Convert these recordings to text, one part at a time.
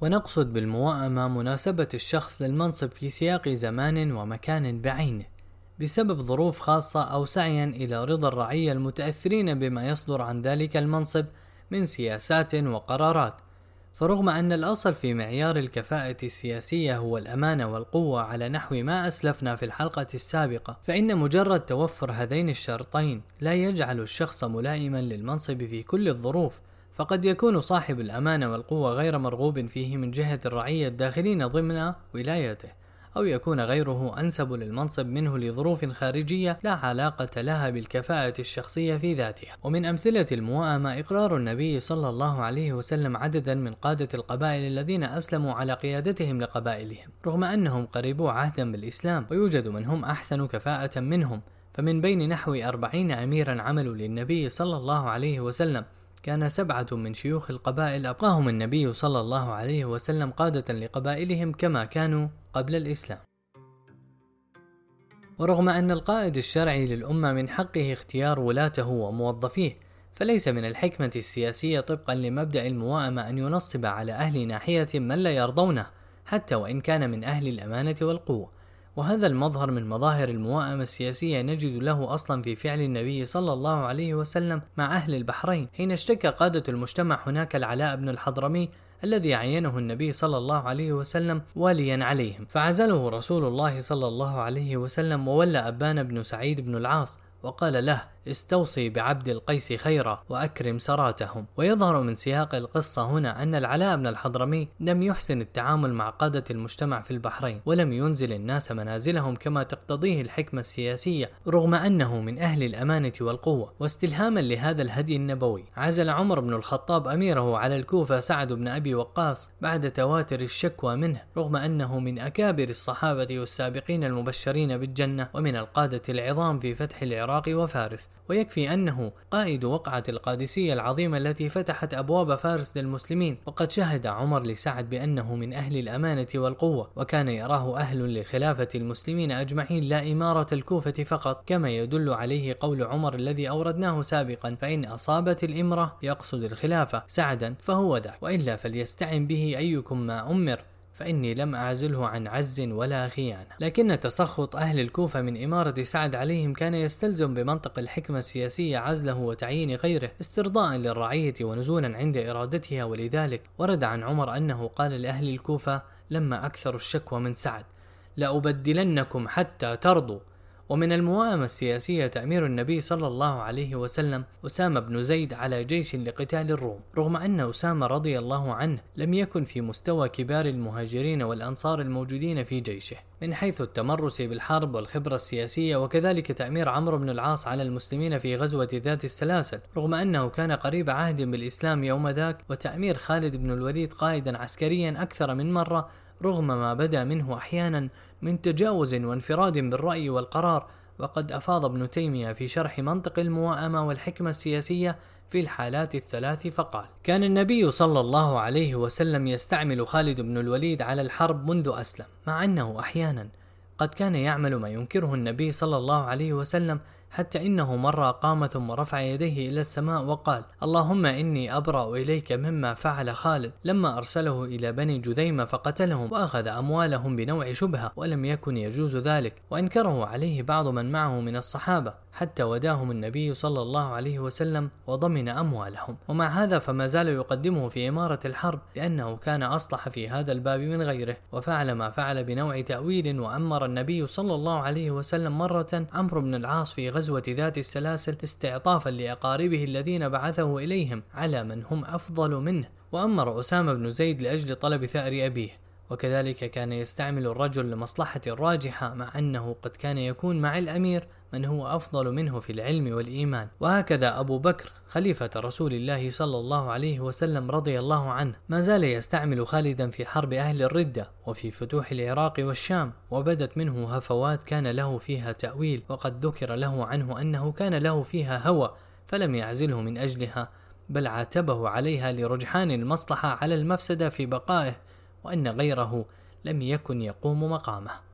ونقصد بالموائمة مناسبة الشخص للمنصب في سياق زمان ومكان بعينه بسبب ظروف خاصة أو سعيا إلى رضا الرعية المتأثرين بما يصدر عن ذلك المنصب من سياسات وقرارات. فرغم أن الأصل في معيار الكفاءة السياسية هو الأمانة والقوة على نحو ما أسلفنا في الحلقة السابقة، فإن مجرد توفر هذين الشرطين لا يجعل الشخص ملائما للمنصب في كل الظروف، فقد يكون صاحب الأمانة والقوة غير مرغوب فيه من جهة الرعية الداخلين ضمن ولايته، أو يكون غيره أنسب للمنصب منه لظروف خارجية لا علاقة لها بالكفاءة الشخصية في ذاتها. ومن أمثلة الموائمة إقرار النبي صلى الله عليه وسلم عددا من قادة القبائل الذين أسلموا على قيادتهم لقبائلهم رغم أنهم قريبوا عهدا بالإسلام ويوجد من هم أحسن كفاءة منهم. فمن بين نحو أربعين أميرا عملوا للنبي صلى الله عليه وسلم كان سبعة من شيوخ القبائل أبقاهم النبي صلى الله عليه وسلم قادة لقبائلهم كما كانوا قبل الإسلام. ورغم أن القائد الشرعي للأمة من حقه اختيار ولاته وموظفيه، فليس من الحكمة السياسية طبقا لمبدأ الموائمة أن ينصب على أهل ناحية من لا يرضونه، حتى وإن كان من أهل الأمانة والقوة. وهذا المظهر من مظاهر الموائمة السياسية نجد له أصلا في فعل النبي صلى الله عليه وسلم مع أهل البحرين حين اشتكى قادة المجتمع هناك العلاء بن الحضرمي الذي عينه النبي صلى الله عليه وسلم واليا عليهم. فعزله رسول الله صلى الله عليه وسلم وولى أبان بن سعيد بن العاص وقال له استوصي بعبد القيس خيرا وأكرم سراتهم. ويظهر من سياق القصة هنا أن العلاء بن الحضرمي لم يحسن التعامل مع قادة المجتمع في البحرين ولم ينزل الناس منازلهم كما تقتضيه الحكمة السياسية رغم أنه من أهل الأمانة والقوة. واستلهاما لهذا الهدي النبوي عزل عمر بن الخطاب أميره على الكوفة سعد بن أبي وقاص بعد تواتر الشكوى منه رغم أنه من أكابر الصحابة والسابقين المبشرين بالجنة ومن القادة العظام في فتح العراق. وفارس ويكفي أنه قائد وقعة القادسية العظيمة التي فتحت أبواب فارس للمسلمين وقد شهد عمر لسعد بأنه من أهل الأمانة والقوة وكان يراه أهل لخلافة المسلمين أجمعين لا إمارة الكوفة فقط كما يدل عليه قول عمر الذي أوردناه سابقا فإن أصابت الإمرة يقصد الخلافة سعدا فهو ذاك وإلا فليستعن به أيكم ما أمر فإني لم أعزله عن عز ولا خيانة. لكن تسخط أهل الكوفة من إمارة سعد عليهم كان يستلزم بمنطق الحكمة السياسية عزله وتعيين غيره استرضاء للرعية ونزولا عند إرادتها. ولذلك ورد عن عمر أنه قال لأهل الكوفة لما أكثروا الشكوى من سعد لأبدلنكم حتى ترضوا. ومن الموائمة السياسية تأمير النبي صلى الله عليه وسلم أسامة بن زيد على جيش لقتال الروم رغم أن أسامة رضي الله عنه لم يكن في مستوى كبار المهاجرين والأنصار الموجودين في جيشه من حيث التمرس بالحرب والخبرة السياسية وكذلك تأمير عمرو بن العاص على المسلمين في غزوة ذات السلاسل رغم أنه كان قريب عهد بالإسلام يوم ذاك وتأمير خالد بن الوليد قائدا عسكريا أكثر من مرة رغم ما بدا منه أحيانا من تجاوز وانفراد بالرأي والقرار وقد أفاض ابن تيمية في شرح منطق الموائمه والحكمة السياسية في الحالات الثلاث فقال: كان النبي صلى الله عليه وسلم يستعمل خالد بن الوليد على الحرب منذ أسلم، مع أنه أحيانا قد كان يعمل ما ينكره النبي صلى الله عليه وسلم حتى إنه مرة قام ثم رفع يديه إلى السماء وقال اللهم إني أبرأ إليك مما فعل خالد. لما أرسله إلى بني جذيمة فقتلهم وأخذ أموالهم بنوع شبهة ولم يكن يجوز ذلك وأنكره عليه بعض من معه من الصحابة حتى وداهم النبي صلى الله عليه وسلم وضمن أموالهم. ومع هذا فما زال يقدمه في إمارة الحرب لأنه كان أصلح في هذا الباب من غيره وفعل ما فعل بنوع تأويل وأمر النبي صلى الله عليه وسلم مرة عمرو بن العاص في غزوة ذات السلاسل استعطافا لأقاربه الذين بعثه إليهم على من هم أفضل منه. وأمر أسامة بن زيد لأجل طلب ثأر أبيه. وكذلك كان يستعمل الرجل لمصلحة راجحة مع أنه قد كان يكون مع الأمير من هو أفضل منه في العلم والإيمان. وهكذا أبو بكر خليفة رسول الله صلى الله عليه وسلم رضي الله عنه ما زال يستعمل خالدا في حرب أهل الردة وفي فتوح العراق والشام. وبدت منه هفوات كان له فيها تأويل وقد ذكر له عنه أنه كان له فيها هوى فلم يعزله من أجلها بل عاتبه عليها لرجحان المصلحة على المفسدة في بقائه. وأن غيره لم يكن يقوم مقامه.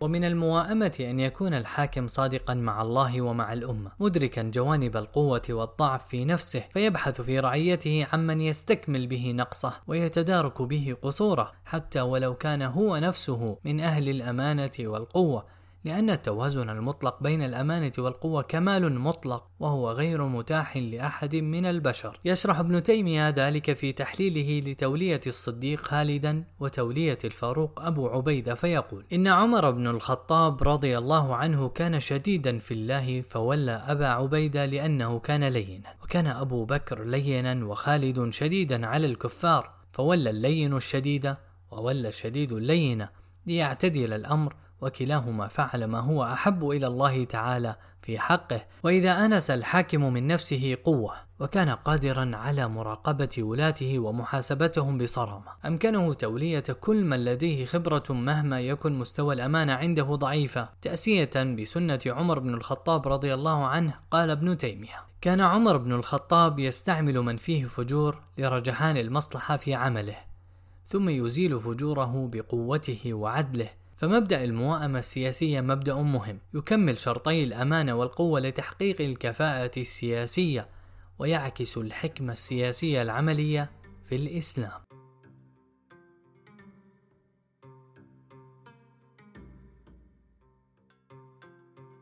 ومن المواءمة أن يكون الحاكم صادقا مع الله ومع الأمة مدركا جوانب القوة والضعف في نفسه فيبحث في رعيته عمن يستكمل به نقصه ويتدارك به قصوره حتى ولو كان هو نفسه من أهل الأمانة والقوة. لأن التوازن المطلق بين الأمانة والقوة كمال مطلق وهو غير متاح لأحد من البشر. يشرح ابن تيمية ذلك في تحليله لتولية الصديق خالدا وتولية الفاروق أبو عبيدة فيقول: إن عمر بن الخطاب رضي الله عنه كان شديدا في الله فولى أبا عبيدة لأنه كان لينا، وكان أبو بكر لينا وخالد شديدا على الكفار، فولى اللين الشديد وولى الشديد اللين ليعتدل الأمر وكلاهما فعل ما هو أحب إلى الله تعالى في حقه وإذا أنس الحاكم من نفسه قوة وكان قادرا على مراقبة ولاته ومحاسبتهم بصرامة. أمكنه تولية كل من لديه خبرة مهما يكن مستوى الأمانة عنده ضعيفة. تأسية بسنة عمر بن الخطاب رضي الله عنه قال ابن تيمية كان عمر بن الخطاب يستعمل من فيه فجور لرجحان المصلحة في عمله ثم يزيل فجوره بقوته وعدله فمبدأ المواءمة السياسية مبدأ مهم يكمل شرطي الأمانة والقوة لتحقيق الكفاءة السياسية ويعكس الحكمة السياسية العملية في الإسلام.